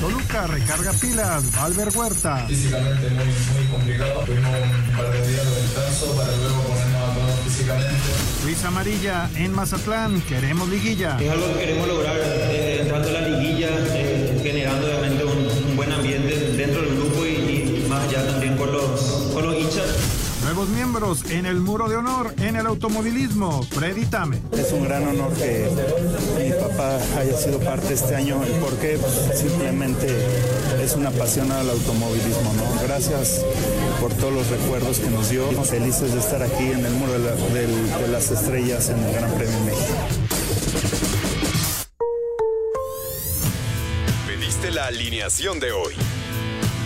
Toluca recarga pilas, Albert Huerta. Físicamente muy, muy complicado. Tuvimos un par de días de descanso para luego ponernos a todos físicamente. Luis Amarilla en Mazatlán, queremos liguilla. Es algo que queremos lograr eh, entrando la Miembros en el muro de honor en el automovilismo. Freddy Tame. Es un gran honor que mi papá haya sido parte este año. ¿Y por qué? Pues simplemente es una apasionado al automovilismo. ¿no? Gracias por todos los recuerdos que nos dio. Felices de estar aquí en el muro de, la, de, de las estrellas en el Gran Premio México. Pediste la alineación de hoy.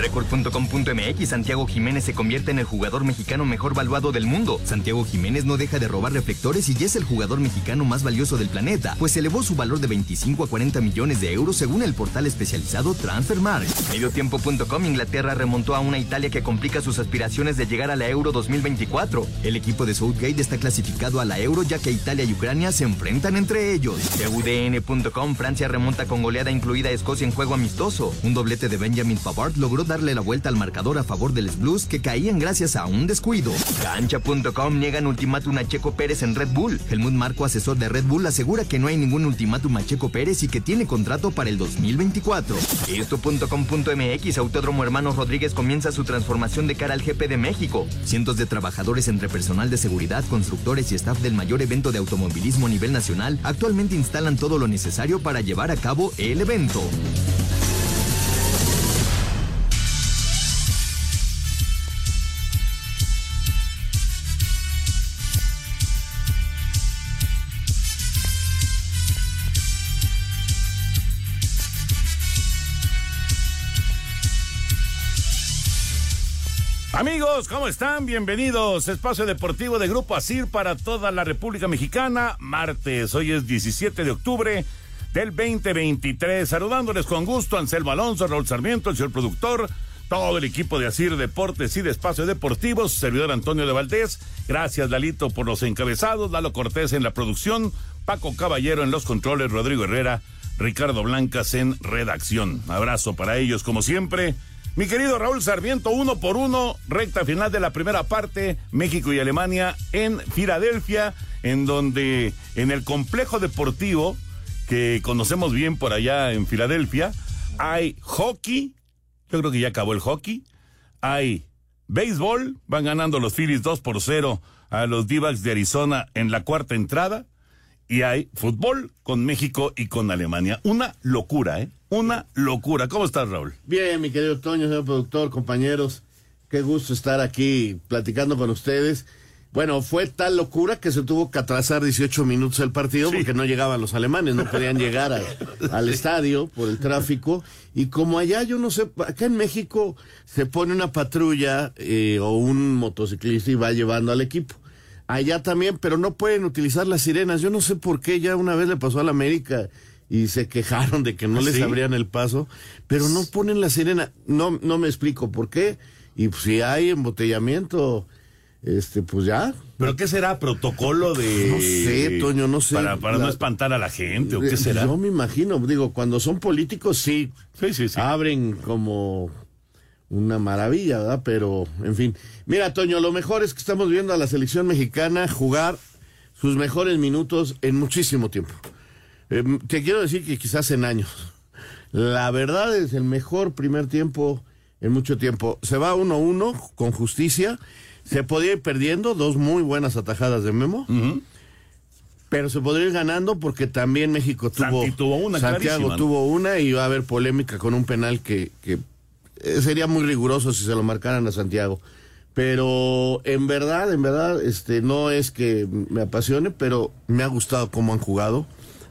Record.com.mx Santiago Jiménez se convierte en el jugador mexicano mejor valuado del mundo. Santiago Jiménez no deja de robar reflectores y ya es el jugador mexicano más valioso del planeta, pues elevó su valor de 25 a 40 millones de euros según el portal especializado Transfermarkt. Mediotiempo.com Inglaterra remontó a una Italia que complica sus aspiraciones de llegar a la Euro 2024. El equipo de Southgate está clasificado a la Euro ya que Italia y Ucrania se enfrentan entre ellos. TUDN.com Francia remonta con goleada incluida a Escocia en juego amistoso. Un doblete de Benjamin Pavard logró darle la vuelta al marcador a favor de los Blues que caían gracias a un descuido. Cancha.com niegan ultimátum a Checo Pérez en Red Bull. Helmut Marco, asesor de Red Bull, asegura que no hay ningún ultimátum a Checo Pérez y que tiene contrato para el 2024. Esto.com.mx Autódromo Hermanos Rodríguez comienza su transformación de cara al GP de México. Cientos de trabajadores entre personal de seguridad, constructores y staff del mayor evento de automovilismo a nivel nacional actualmente instalan todo lo necesario para llevar a cabo el evento. Amigos, ¿cómo están? Bienvenidos. Espacio Deportivo de Grupo Asir para toda la República Mexicana. Martes, hoy es 17 de octubre del 2023. Saludándoles con gusto Anselmo Alonso, Raúl Sarmiento, el señor productor, todo el equipo de Asir Deportes y de Espacio Deportivos, servidor Antonio de Valdés. Gracias, Lalito, por los encabezados. Lalo Cortés en la producción, Paco Caballero en los controles, Rodrigo Herrera, Ricardo Blancas en redacción. Abrazo para ellos, como siempre. Mi querido Raúl Sarmiento, uno por uno, recta final de la primera parte, México y Alemania en Filadelfia, en donde en el complejo deportivo que conocemos bien por allá en Filadelfia, hay hockey, yo creo que ya acabó el hockey, hay béisbol, van ganando los Phillies 2 por 0 a los d de Arizona en la cuarta entrada, y hay fútbol con México y con Alemania. Una locura, ¿eh? Una locura. ¿Cómo estás, Raúl? Bien, mi querido Toño, señor productor, compañeros. Qué gusto estar aquí platicando con ustedes. Bueno, fue tal locura que se tuvo que atrasar 18 minutos el partido sí. porque no llegaban los alemanes, no podían llegar a, al estadio por el tráfico. Y como allá, yo no sé, acá en México se pone una patrulla eh, o un motociclista y va llevando al equipo. Allá también, pero no pueden utilizar las sirenas. Yo no sé por qué, ya una vez le pasó a la América y se quejaron de que no les ¿Sí? abrían el paso, pero no ponen la sirena. No, no me explico por qué. Y pues, si hay embotellamiento, este, pues ya. ¿Pero qué será? ¿Protocolo de.? No sé, Toño, no sé. Para, para la... no espantar a la gente, ¿o qué será? Yo me imagino, digo, cuando son políticos, sí. Sí, sí, sí. Abren como una maravilla, ¿verdad? Pero, en fin. Mira, Toño, lo mejor es que estamos viendo a la selección mexicana jugar sus mejores minutos en muchísimo tiempo. Eh, te quiero decir que quizás en años. La verdad es el mejor primer tiempo en mucho tiempo. Se va 1-1 con justicia. Se podía ir perdiendo, dos muy buenas atajadas de Memo. Uh -huh. Pero se podría ir ganando porque también México tuvo, Santi tuvo una, Santiago tuvo una y va a haber polémica con un penal que, que sería muy riguroso si se lo marcaran a Santiago. Pero en verdad, en verdad, este, no es que me apasione, pero me ha gustado cómo han jugado.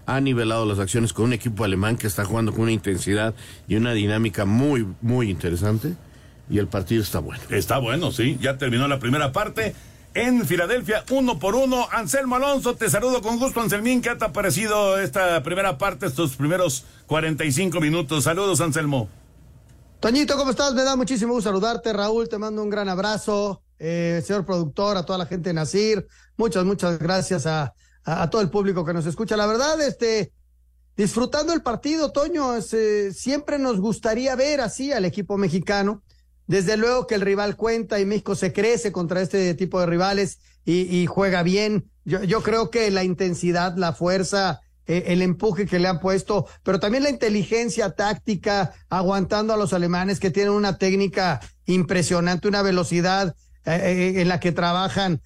Ha nivelado las acciones con un equipo alemán que está jugando con una intensidad y una dinámica muy, muy interesante. Y el partido está bueno. Está bueno, sí. Ya terminó la primera parte en Filadelfia, uno por uno. Anselmo Alonso, te saludo con gusto, Anselmín. ¿Qué te ha parecido esta primera parte, estos primeros 45 minutos? Saludos, Anselmo. Toñito, ¿cómo estás? Me da muchísimo gusto saludarte. Raúl, te mando un gran abrazo. Eh, señor productor, a toda la gente de Nacir. Muchas, muchas gracias a, a, todo el público que nos escucha. La verdad, este, disfrutando el partido, Toño, eh, siempre nos gustaría ver así al equipo mexicano. Desde luego que el rival cuenta y México se crece contra este tipo de rivales y, juega bien. Yo, yo creo que la intensidad, la fuerza, eh, el empuje que le han puesto, pero también la inteligencia táctica, aguantando a los alemanes que tienen una técnica impresionante, una velocidad eh, eh, en la que trabajan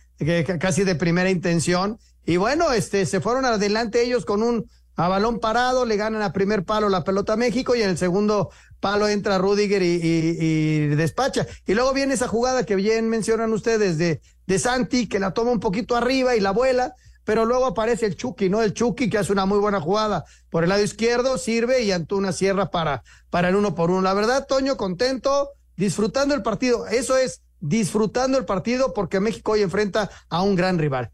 casi de primera intención. Y bueno, este, se fueron adelante ellos con un a balón parado, le ganan a primer palo la pelota a México y en el segundo palo entra Rudiger y, y, despacha. Y luego viene esa jugada que bien mencionan ustedes de, de Santi, que la toma un poquito arriba y la vuela pero luego aparece el Chucky, ¿no? El Chucky que hace una muy buena jugada por el lado izquierdo, sirve y Antuna cierra para, para el uno por uno. La verdad, Toño, contento, disfrutando el partido. Eso es, disfrutando el partido porque México hoy enfrenta a un gran rival.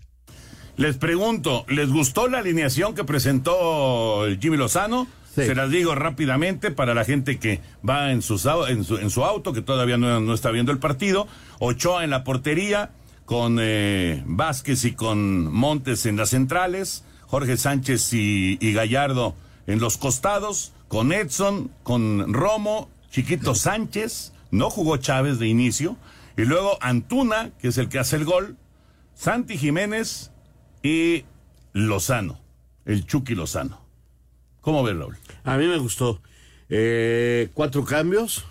Les pregunto, ¿les gustó la alineación que presentó Jimmy Lozano? Se las digo rápidamente para la gente que va en, sus, en, su, en su auto, que todavía no, no está viendo el partido. Ochoa en la portería, con eh, Vázquez y con Montes en las centrales, Jorge Sánchez y, Gallardo en los costados, con Edson, con Romo, Chiquito Sánchez, no jugó Chávez de inicio, y luego Antuna, que es el que hace el gol, Santi Jiménez y Lozano, el Chucky Lozano. ¿Cómo ves, Raúl? A mí me gustó. Eh, cuatro cambios,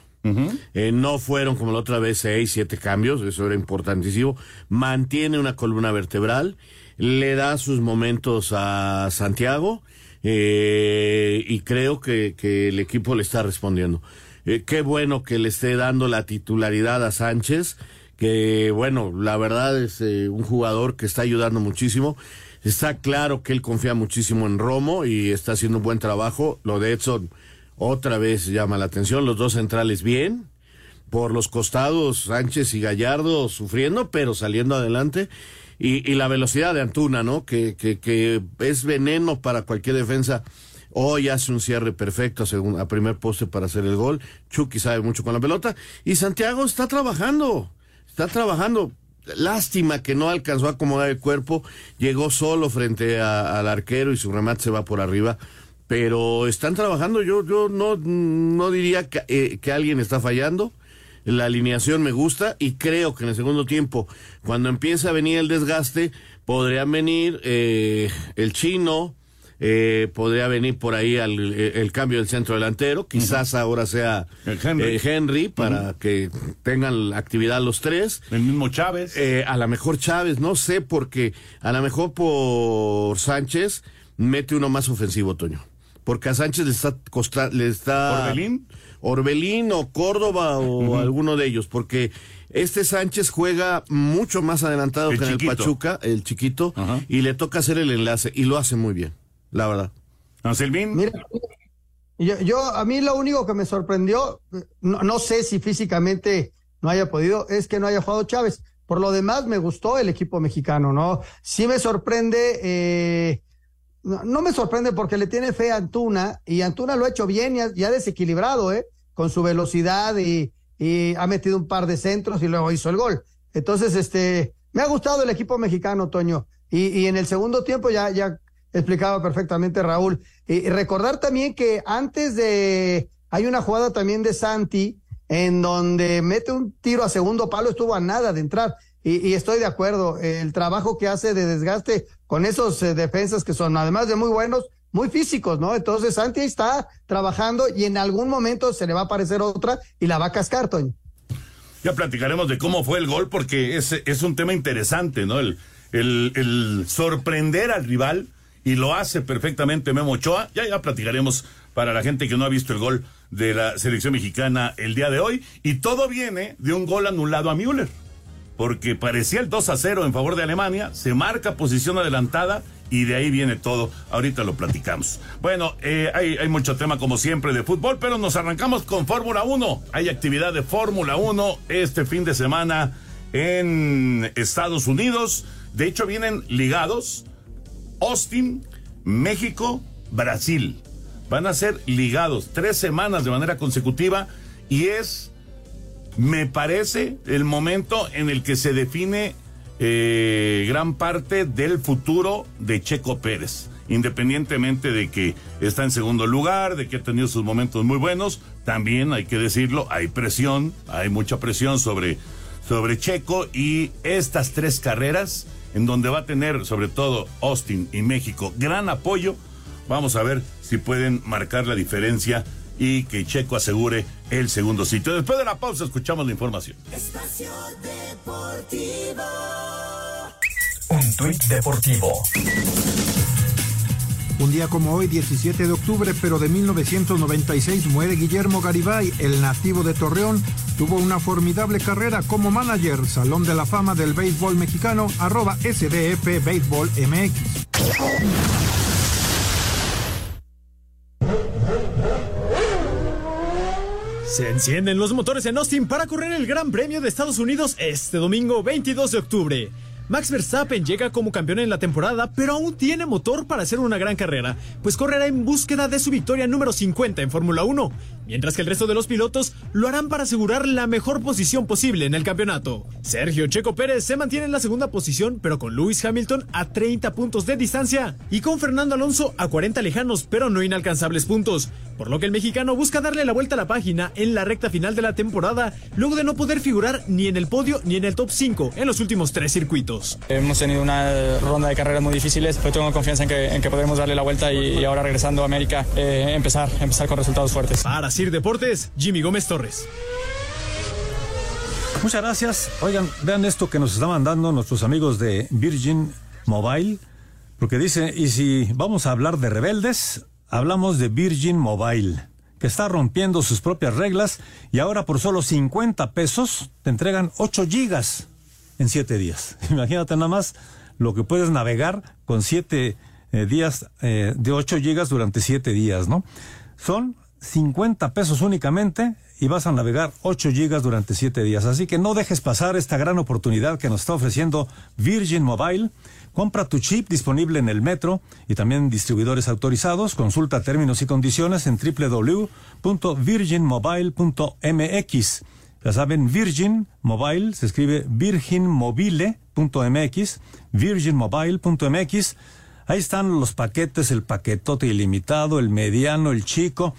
eh, no fueron como la otra vez seis, siete cambios, eso era importantísimo. Mantiene una columna vertebral, le da sus momentos a Santiago eh, y creo que, el equipo le está respondiendo. Eh, qué bueno que le esté dando la titularidad a Sánchez, que bueno, la verdad es un jugador que está ayudando muchísimo. Está claro que él confía muchísimo en Romo y está haciendo un buen trabajo. Lo de Edson otra vez llama la atención, los dos centrales bien, por los costados Sánchez y Gallardo sufriendo, pero saliendo adelante. Y, la velocidad de Antuna, ¿no? Que, que, que, es veneno para cualquier defensa. Hoy hace un cierre perfecto a, a primer poste para hacer el gol. Chucky sabe mucho con la pelota. Y Santiago está trabajando. Está trabajando. Lástima que no alcanzó a acomodar el cuerpo. Llegó solo frente al arquero y su remate se va por arriba pero están trabajando. Yo, yo no, no diría que, eh, que, alguien está fallando. La alineación me gusta y creo que en el segundo tiempo, cuando empieza a venir el desgaste, podría venir eh, el chino, eh, podría venir por ahí el, cambio del centro delantero. Quizás ahora sea Henry, para que tengan actividad los tres. El mismo Chávez. a lo mejor Chávez, no sé, porque a lo mejor por Sánchez mete uno más ofensivo, Toño. Porque a Sánchez le está le está Orbelín Orbelín o Córdoba o alguno de ellos, porque este Sánchez juega mucho más adelantado que en el Pachuca, el chiquito, y le toca hacer el enlace y lo hace muy bien, la verdad. Anselmín. Mira, yo, a mí lo único que me sorprendió, no, no sé si físicamente no haya podido, es que no haya jugado Chávez. Por lo demás, me gustó el equipo mexicano, ¿no? Sí me sorprende eh, no, me sorprende porque le tiene fe a Antuna y Antuna lo ha hecho bien y ha, desequilibrado, ¿eh? Con su velocidad y, ha metido un par de centros y luego hizo el gol. Entonces, este, me ha gustado el equipo mexicano, Toño. Y, en el segundo tiempo ya, ya explicaba perfectamente Raúl. Y, recordar también que antes de, hay una jugada también de Santi en donde mete un tiro a segundo palo, estuvo a nada de entrar. Y, estoy de acuerdo, el trabajo que hace de desgaste con esos eh, defensas que son, además de muy buenos, muy físicos, ¿no? Entonces Santi está trabajando y en algún momento se le va a aparecer otra y la va a cascar, Toño. Ya platicaremos de cómo fue el gol porque es, es un tema interesante, ¿no? El, el, el sorprender al rival y lo hace perfectamente Memo Ochoa. Ya, ya platicaremos para la gente que no ha visto el gol de la selección mexicana el día de hoy. Y todo viene de un gol anulado a Müller. porque parecía el 2 a 0 en favor de Alemania, se marca posición adelantada y de ahí viene todo. Ahorita lo platicamos. Bueno, eh, hay, hay, mucho tema como siempre de fútbol, pero nos arrancamos con Fórmula 1. Hay actividad de Fórmula 1 este fin de semana en Estados Unidos. De hecho, vienen ligados Austin, México, Brasil. Van a ser ligados tres semanas de manera consecutiva y es, me parece, el momento en el que se define eh, gran parte del futuro de Checo Pérez. Independientemente de que está en segundo lugar, de que ha tenido sus momentos muy buenos, también hay que decirlo, hay presión, hay mucha presión sobre, sobre Checo y estas tres carreras, en donde va a tener sobre todo Austin y México gran apoyo, vamos a ver si pueden marcar la diferencia y que Checo asegure el segundo sitio. Después de la pausa escuchamos la información. Espacio Deportivo. Un tuit deportivo. Un día como hoy, 17 de octubre, pero de 1996, muere Guillermo Garibay, el nativo de Torreón. Tuvo una formidable carrera como manager, Salón de la Fama del Béisbol Mexicano, arroba SDF Béisbol MX. Se encienden los motores en Austin para correr el Gran Premio de Estados Unidos este domingo 22 de octubre. Max Verstappen llega como campeón en la temporada, pero aún tiene motor para hacer una gran carrera, pues correrá en búsqueda de su victoria número 50 en Fórmula 1, mientras que el resto de los pilotos lo harán para asegurar la mejor posición posible en el campeonato. Sergio Checo Pérez se mantiene en la segunda posición, pero con Lewis Hamilton a 30 puntos de distancia y con Fernando Alonso a 40 lejanos pero no inalcanzables puntos, por lo que el mexicano busca darle la vuelta a la página en la recta final de la temporada, luego de no poder figurar ni en el podio ni en el top 5 en los últimos tres circuitos. Hemos tenido una ronda de carreras muy difíciles, pero tengo confianza en que, en que podremos darle la vuelta y, y ahora regresando a América eh, empezar, empezar con resultados fuertes. Para Sir Deportes, Jimmy Gómez Torres. Muchas gracias. Oigan, vean esto que nos está mandando nuestros amigos de Virgin Mobile, porque dice, y si vamos a hablar de rebeldes, hablamos de Virgin Mobile que está rompiendo sus propias reglas y ahora por solo 50 pesos te entregan 8 gigas en 7 días. Imagínate nada más lo que puedes navegar con 7 eh, días eh, de 8 gigas durante 7 días, ¿no? Son 50 pesos únicamente y vas a navegar 8 gigas durante 7 días. Así que no dejes pasar esta gran oportunidad que nos está ofreciendo Virgin Mobile. Compra tu chip disponible en el metro y también distribuidores autorizados. Consulta términos y condiciones en www.virginmobile.mx. Ya saben, Virgin Mobile se escribe virginmobile.mx, virginmobile.mx. Ahí están los paquetes, el paquetote ilimitado, el mediano, el chico.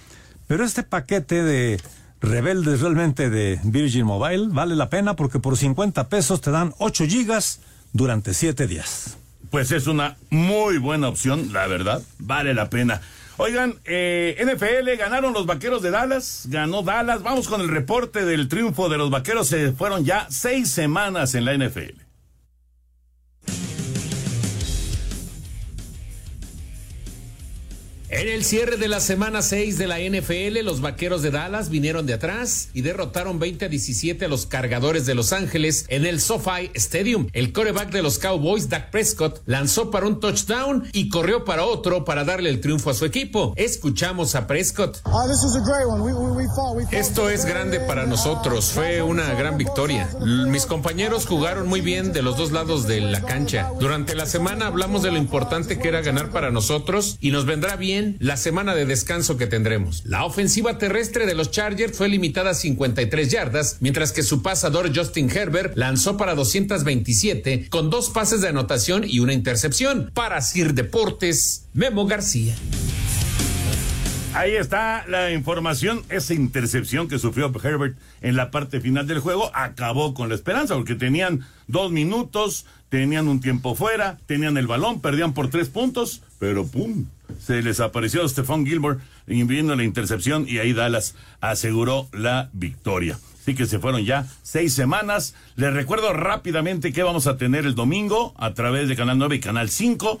Pero este paquete de rebeldes realmente de Virgin Mobile vale la pena porque por 50 pesos te dan 8 gigas durante 7 días. Pues es una muy buena opción, la verdad, vale la pena. Oigan, eh, NFL ganaron los vaqueros de Dallas, ganó Dallas. Vamos con el reporte del triunfo de los vaqueros. Se fueron ya seis semanas en la NFL. En el cierre de la semana 6 de la NFL, los Vaqueros de Dallas vinieron de atrás y derrotaron 20 a 17 a los Cargadores de Los Ángeles en el SoFi Stadium. El coreback de los Cowboys, Dak Prescott, lanzó para un touchdown y corrió para otro para darle el triunfo a su equipo. Escuchamos a Prescott. Esto es grande para nosotros, fue una gran victoria. Mis compañeros jugaron muy bien de los dos lados de la cancha. Durante la semana hablamos de lo importante que era ganar para nosotros y nos vendrá bien la semana de descanso que tendremos. La ofensiva terrestre de los Chargers fue limitada a 53 yardas, mientras que su pasador Justin Herbert lanzó para 227 con dos pases de anotación y una intercepción. Para Sir Deportes, Memo García. Ahí está la información. Esa intercepción que sufrió Herbert en la parte final del juego acabó con la esperanza, porque tenían dos minutos, tenían un tiempo fuera, tenían el balón, perdían por tres puntos, pero ¡pum! Se les apareció Stephon Gilmore viendo la intercepción y ahí Dallas aseguró la victoria. Así que se fueron ya seis semanas. Les recuerdo rápidamente que vamos a tener el domingo a través de Canal 9 y Canal 5.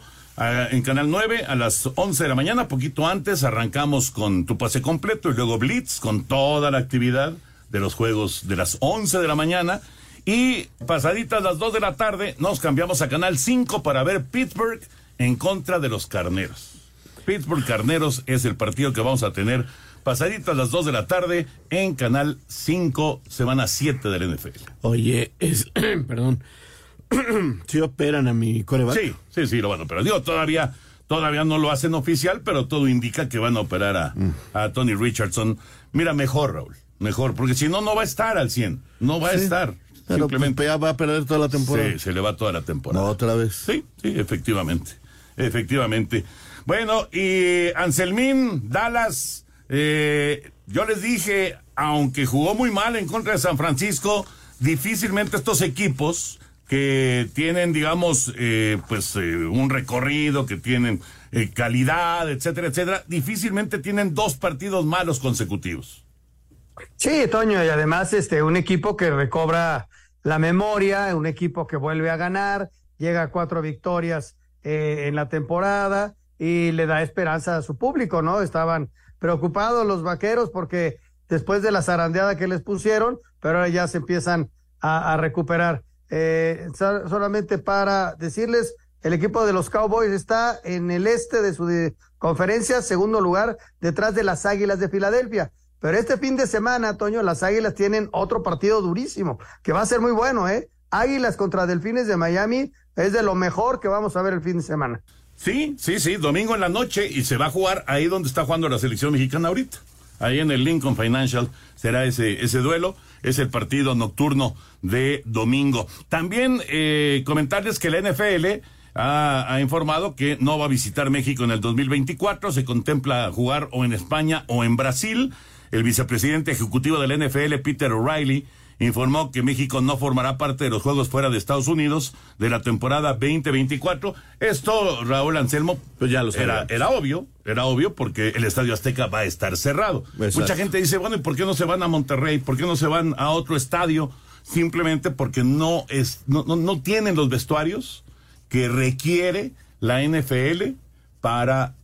en Canal 9 a las 11 de la mañana, poquito antes, arrancamos con tu pase completo y luego Blitz con toda la actividad de los juegos de las 11 de la mañana. Y pasaditas las 2 de la tarde, nos cambiamos a Canal 5 para ver Pittsburgh en contra de los Carneros. Pittsburgh Carneros es el partido que vamos a tener pasaditas las 2 de la tarde en Canal 5, semana 7 del NFL. Oye, es, perdón, ¿sí operan a mi coreback? Sí, sí, sí, lo van a operar. Digo, todavía, todavía no lo hacen oficial, pero todo indica que van a operar a, Mm. a Tony Richardson. Mira, mejor, Raúl, mejor, porque si no, no va a estar al 100, no va a estar. Pero Simplemente pues, va a perder toda la temporada. Sí, se le va toda la temporada. Otra vez. Sí, sí, efectivamente. Efectivamente. Bueno, y Anselmín, Dallas, eh, yo les dije, aunque jugó muy mal en contra de San Francisco, difícilmente estos equipos que tienen, digamos, eh, pues eh, un recorrido, que tienen eh, calidad, etcétera, etcétera, difícilmente tienen dos partidos malos consecutivos. Sí, Toño, y además este un equipo que recobra la memoria, un equipo que vuelve a ganar, llega a cuatro victorias eh, en la temporada y le da esperanza a su público, ¿no? Estaban preocupados los vaqueros porque después de la zarandeada que les pusieron, pero ahora ya se empiezan a, recuperar. Eh, so- solamente para decirles, el equipo de los Cowboys está en el este de su de- conferencia, segundo lugar, detrás de las Águilas de Filadelfia. Pero este fin de semana, Toño, las Águilas tienen otro partido durísimo, que va a ser muy bueno, ¿eh? Águilas contra Delfines de Miami es de lo mejor que vamos a ver el fin de semana. Sí, sí, sí, domingo en la noche y se va a jugar ahí donde está jugando la selección mexicana ahorita. Ahí en el Lincoln Financial será ese, ese duelo, es el partido nocturno de domingo. También eh, comentarles que la NFL ha, informado que no va a visitar México en el 2024, se contempla jugar o en España o en Brasil. El vicepresidente ejecutivo de la NFL, Peter O'Reilly, informó que México no formará parte de los Juegos fuera de Estados Unidos de la temporada 2024. Esto, Raúl Anselmo, Pues ya lo era, era obvio, era obvio porque el Estadio Azteca va a estar cerrado. Exacto. Mucha gente dice, bueno, ¿y por qué no se van a Monterrey? ¿Por qué no se van a otro estadio? Simplemente porque no es, no, no, no tienen los vestuarios que requiere la NFL para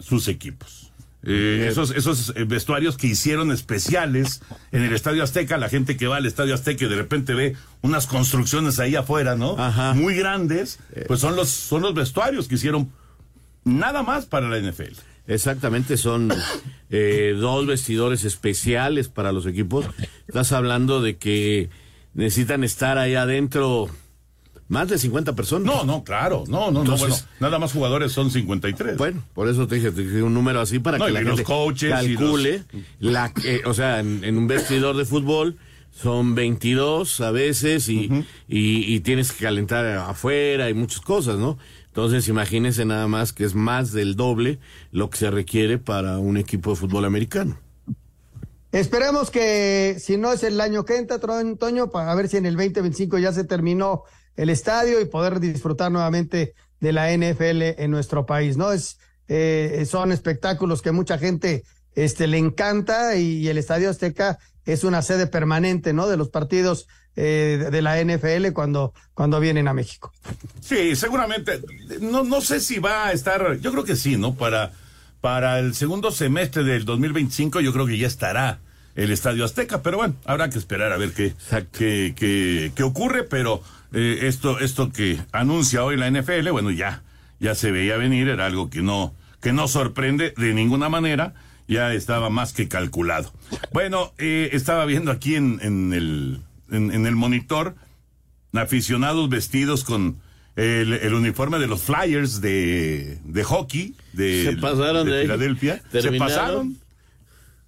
sus equipos. Eh, esos esos eh, vestuarios que hicieron especiales en el Estadio Azteca, la gente que va al Estadio Azteca y de repente ve unas construcciones ahí afuera, ¿no? Muy grandes, pues son los son los vestuarios que hicieron nada más para la NFL. Exactamente, son eh, dos vestidores especiales para los equipos. Estás hablando de que necesitan estar ahí adentro más de 50 personas. No, no, claro, no, no, no, Entonces- bueno, nada más jugadores son 53. Bueno, por eso te dije, te dije un número así para No, que y la los gente coaches y calcule la que- o sea, en, en un vestidor de fútbol son 22 a veces y, y, y tienes que calentar afuera y muchas cosas, ¿no? Entonces, imagínense nada más que es más del doble lo que se requiere para un equipo de fútbol americano. Esperemos que si no es el año que entra, Toño, para ver si en el 2025 ya se terminó el estadio y poder disfrutar nuevamente de la NFL en nuestro país, ¿no? Es, eh, son espectáculos que mucha gente este, le encanta y, el Estadio Azteca es una sede permanente, ¿no? De los partidos eh, de- de la NFL cuando, cuando vienen a México. Sí, seguramente. No, no sé si va a estar, yo creo que sí, ¿no? Para, para el segundo semestre del 2025 yo creo que ya estará el Estadio Azteca, pero bueno, habrá que esperar a ver qué, qué, qué, qué ocurre, pero eh, esto, esto que anuncia hoy la NFL, bueno, ya, ya se veía venir, era algo que no, que no sorprende de ninguna manera, ya estaba más que calculado. Bueno, eh, estaba viendo aquí en, en el, en, en el monitor aficionados vestidos con el, el uniforme de los Flyers de, de hockey de, Se pasaron de ahí. Filadelfia. Se pasaron,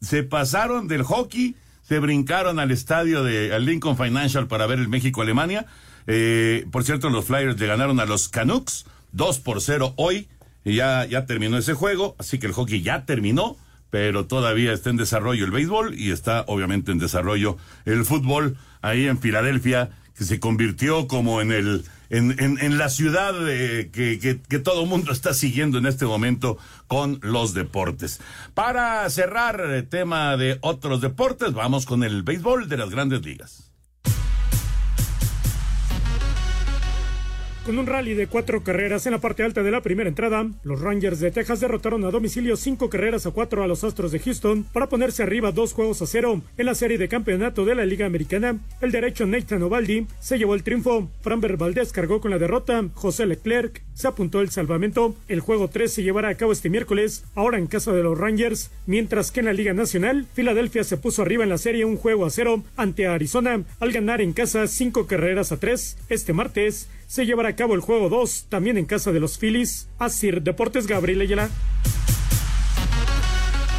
se pasaron del hockey, se brincaron al estadio de al Lincoln Financial para ver el México-Alemania. Eh, por cierto, los Flyers le ganaron a los Canucks 2 por 0 hoy. Y ya, ya terminó ese juego, así que el hockey ya terminó, pero todavía está en desarrollo el béisbol y está obviamente en desarrollo el fútbol ahí en Filadelfia, que se convirtió como en el en, en, la ciudad eh, que, que, que todo mundo está siguiendo en este momento con los deportes. Para cerrar el tema de otros deportes, vamos con el béisbol de las grandes ligas. Con un rally de cuatro carreras en la parte alta de la primera entrada, los Rangers de Texas derrotaron a domicilio cinco carreras a cuatro a los Astros de Houston para ponerse arriba dos juegos a cero en la serie de campeonato de la Liga Americana. El derecho Nathan Ovaldi se llevó el triunfo. Framber Valdez cargó con la derrota. José Leclerc se apuntó el salvamento. El juego 3 se llevará a cabo este miércoles, ahora en casa de los Rangers, mientras que en la Liga Nacional, Filadelfia se puso arriba en la serie un juego a cero ante Arizona al ganar en casa cinco carreras a tres. Este martes se llevará a cabo el juego 2, también en casa de los Phillies. Asir Deportes Gabriel Ayala.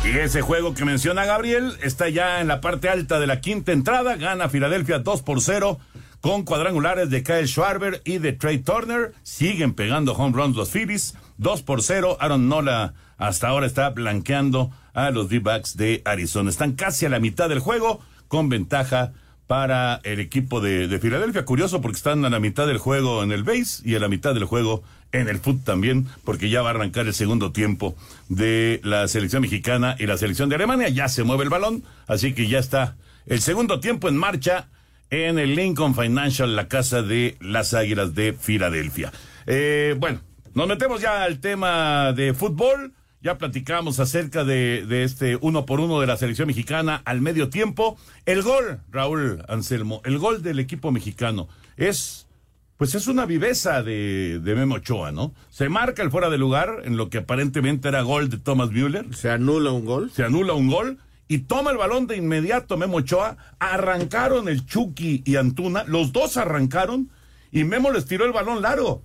Y ese juego que menciona Gabriel está ya en la parte alta de la quinta entrada. Gana Filadelfia 2 por 0 con cuadrangulares de Kyle Schwarber y de Trey Turner. Siguen pegando home runs los Phillies. 2 por 0. Aaron Nola hasta ahora está blanqueando a los D-backs de Arizona. Están casi a la mitad del juego con ventaja para el equipo de, de, Filadelfia. Curioso porque están a la mitad del juego en el base y a la mitad del juego en el foot también, porque ya va a arrancar el segundo tiempo de la selección mexicana y la selección de Alemania. Ya se mueve el balón, así que ya está el segundo tiempo en marcha en el Lincoln Financial, la casa de las Águilas de Filadelfia. Eh, bueno, nos metemos ya al tema de fútbol. Ya platicamos acerca de, de, este uno por uno de la selección mexicana al medio tiempo. El gol, Raúl Anselmo, el gol del equipo mexicano es, pues es una viveza de, de Memo Ochoa, ¿no? Se marca el fuera de lugar en lo que aparentemente era gol de Thomas Müller. Se anula un gol. Se anula un gol y toma el balón de inmediato Memo Ochoa. Arrancaron el Chucky y Antuna, los dos arrancaron y Memo les tiró el balón largo.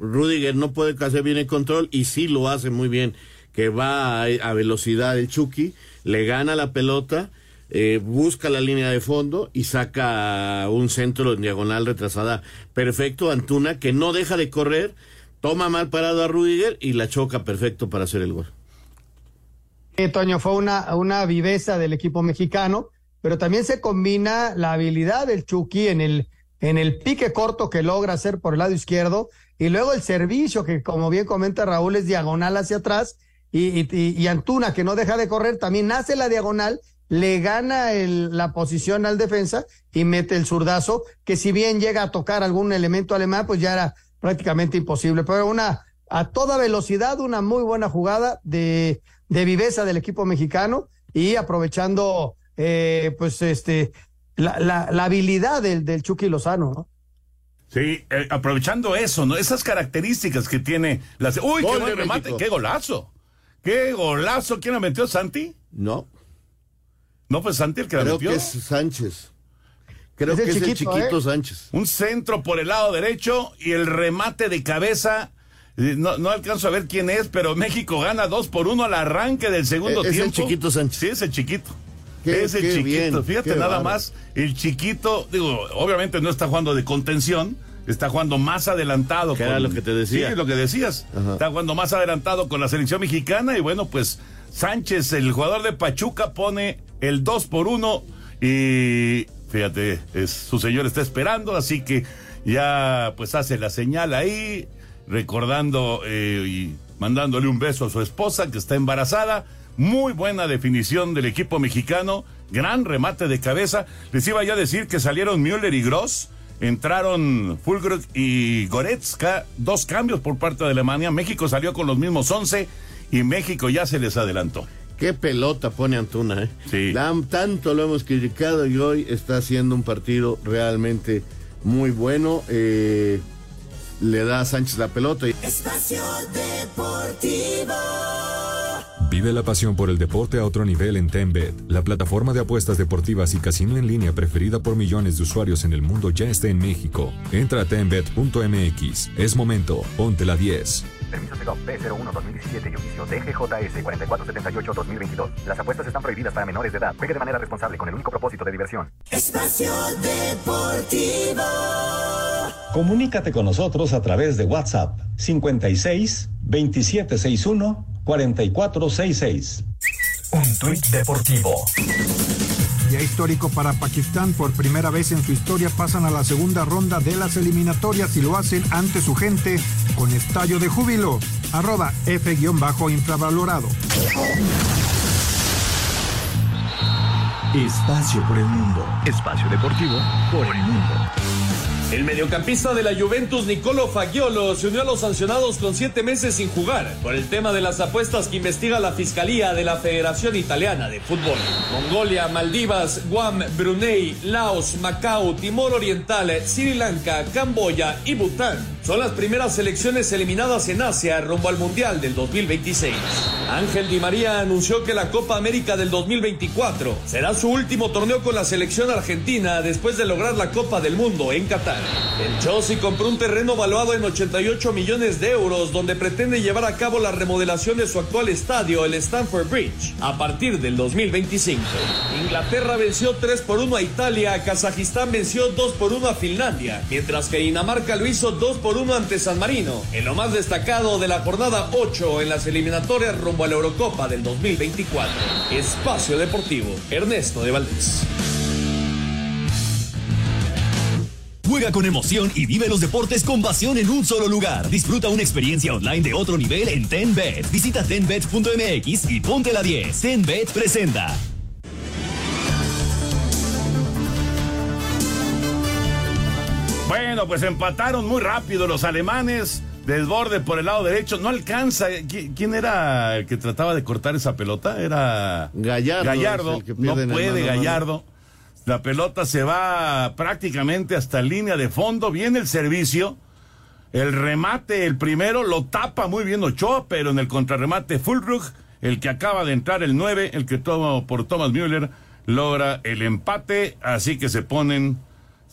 Rudiger no puede hacer bien el control y sí lo hace muy bien que va a, a, velocidad el Chucky, le gana la pelota, eh, busca la línea de fondo y saca un centro en diagonal retrasada perfecto. Antuna, que no deja de correr, toma mal parado a Rudiger y la choca perfecto para hacer el gol. Eh, Toño, fue una, una viveza del equipo mexicano, pero también se combina la habilidad del Chucky en el, en el pique corto que logra hacer por el lado izquierdo y luego el servicio que, como bien comenta Raúl, es diagonal hacia atrás y, y, y, Antuna, que no deja de correr, también hace la diagonal, le gana el, la posición al defensa y mete el zurdazo, que si bien llega a tocar algún elemento alemán, pues ya era prácticamente imposible. Pero una, a toda velocidad, una muy buena jugada de, de viveza del equipo mexicano y aprovechando, eh, pues, este, la, la, la habilidad del, del Chucky Lozano, ¿no? Sí, eh, aprovechando eso, ¿no? Esas características que tiene las. ¡Uy, Gol qué buen remate! México. ¡Qué golazo! ¡Qué golazo! ¿Quién la metió, Santi? No. ¿No fue Santi el que la Creo metió? que es Sánchez. Creo que es el chiquito, ¿eh? Sánchez. Un centro por el lado derecho y el remate de cabeza. eh, No, no alcanzo a ver quién es, pero México gana dos por uno al arranque del segundo Eh, es el tiempo. chiquito Sánchez. Sí, es el chiquito. Qué- es el chiquito. bien, Fíjate nada más, el chiquito, digo, obviamente no está jugando de contención, está jugando más adelantado. Que era lo que te decía. Sí, lo que decías. Ajá. Está jugando más adelantado con la selección mexicana y bueno, pues Sánchez, el jugador de Pachuca, pone el 2 por 1 y fíjate, es- su señor está esperando, así que ya pues hace la señal ahí, recordando eh, y mandándole un beso a su esposa que está embarazada. Muy buena definición del equipo mexicano, gran remate de cabeza. Les iba ya a decir que salieron Müller y Gross, entraron Fulgrug y Goretzka, dos cambios por parte de Alemania. México salió con los mismos 11 y México ya se les adelantó. Qué pelota pone Antuna, ¿eh? Sí. Tan- tanto lo hemos criticado y hoy está haciendo un partido realmente muy bueno. Eh, le da a Sánchez la pelota y Espacio Deportivo. Vive la pasión por el deporte a otro nivel en TenBet. La plataforma de apuestas deportivas y casino en línea preferida por millones de usuarios en el mundo ya está en México. Entra a tenbet.mx. Es momento. Ponte la 10. Permiso Segov B01-2017 y oficio DGJS 4478-2022. Las apuestas están prohibidas para menores de edad. Juegue de manera responsable con el único propósito de diversión. Espacio Deportivo. Comunícate con nosotros a través de WhatsApp 56 2761 4466. Un tuit deportivo. Día histórico para Pakistán. Por primera vez en su historia pasan a la segunda ronda de las eliminatorias y lo hacen ante su gente con estallo de júbilo. Arroba F-infravalorado. Espacio por el mundo. Espacio deportivo por el mundo. El mediocampista de la Juventus, Nicolo Fagiolo, se unió a los sancionados con siete meses sin jugar por el tema de las apuestas que investiga la Fiscalía de la Federación Italiana de Fútbol. Mongolia, Maldivas, Guam, Brunei, Laos, Macao, Timor Oriental, Sri Lanka, Camboya y Bután son las primeras selecciones eliminadas en Asia rumbo al Mundial del 2026. Ángel Di María anunció que la Copa América del 2024 será su último torneo con la selección argentina después de lograr la Copa del Mundo en Qatar. El Chelsea compró un terreno valuado en 88 millones de euros donde pretende llevar a cabo la remodelación de su actual estadio, el Stamford Bridge, a partir del 2025. Inglaterra venció 3 por 1 a Italia, Kazajistán venció 2 por 1 a Finlandia, mientras que Dinamarca lo hizo 2 por 1 ante San Marino, en lo más destacado de la jornada 8 en las eliminatorias rumbo a la Eurocopa del 2024. Espacio Deportivo, Ernesto de Valdés. Juega con emoción y vive los deportes con pasión en un solo lugar. Disfruta una experiencia online de otro nivel en TenBet. Visita tenbet.mx y ponte la 10. TenBet presenta. Bueno, pues empataron muy rápido los alemanes. Desborde por el lado derecho, no alcanza. ¿Qui- ¿Quién era el que trataba de cortar esa pelota? Era Gallardo. Gallardo. No puede. Gallardo. La pelota se va prácticamente hasta línea de fondo. Viene el servicio. El remate, el primero, lo tapa muy bien Ochoa, pero en el contrarremate Fulrug, el que acaba de entrar el 9, el que toma por Thomas Müller, logra el empate. Así que se ponen,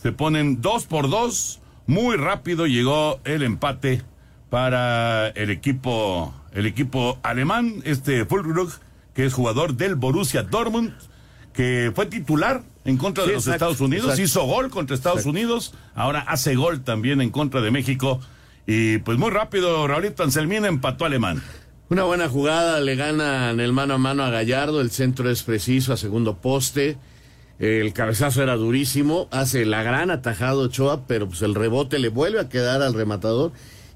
se ponen dos por dos. Muy rápido llegó el empate para el equipo, el equipo alemán, este Fulrug, que es jugador del Borussia Dortmund, que fue titular en contra de los exacto, Estados Unidos, exacto. hizo gol contra Estados Exacto. Unidos, ahora hace gol también en contra de México. Y pues muy rápido, Raulito Anselmina empató a Alemán. Una buena jugada, le ganan el mano a mano a Gallardo, el centro es preciso a segundo poste, el cabezazo era durísimo, hace la gran atajada Ochoa, pero pues el rebote le vuelve a quedar al rematador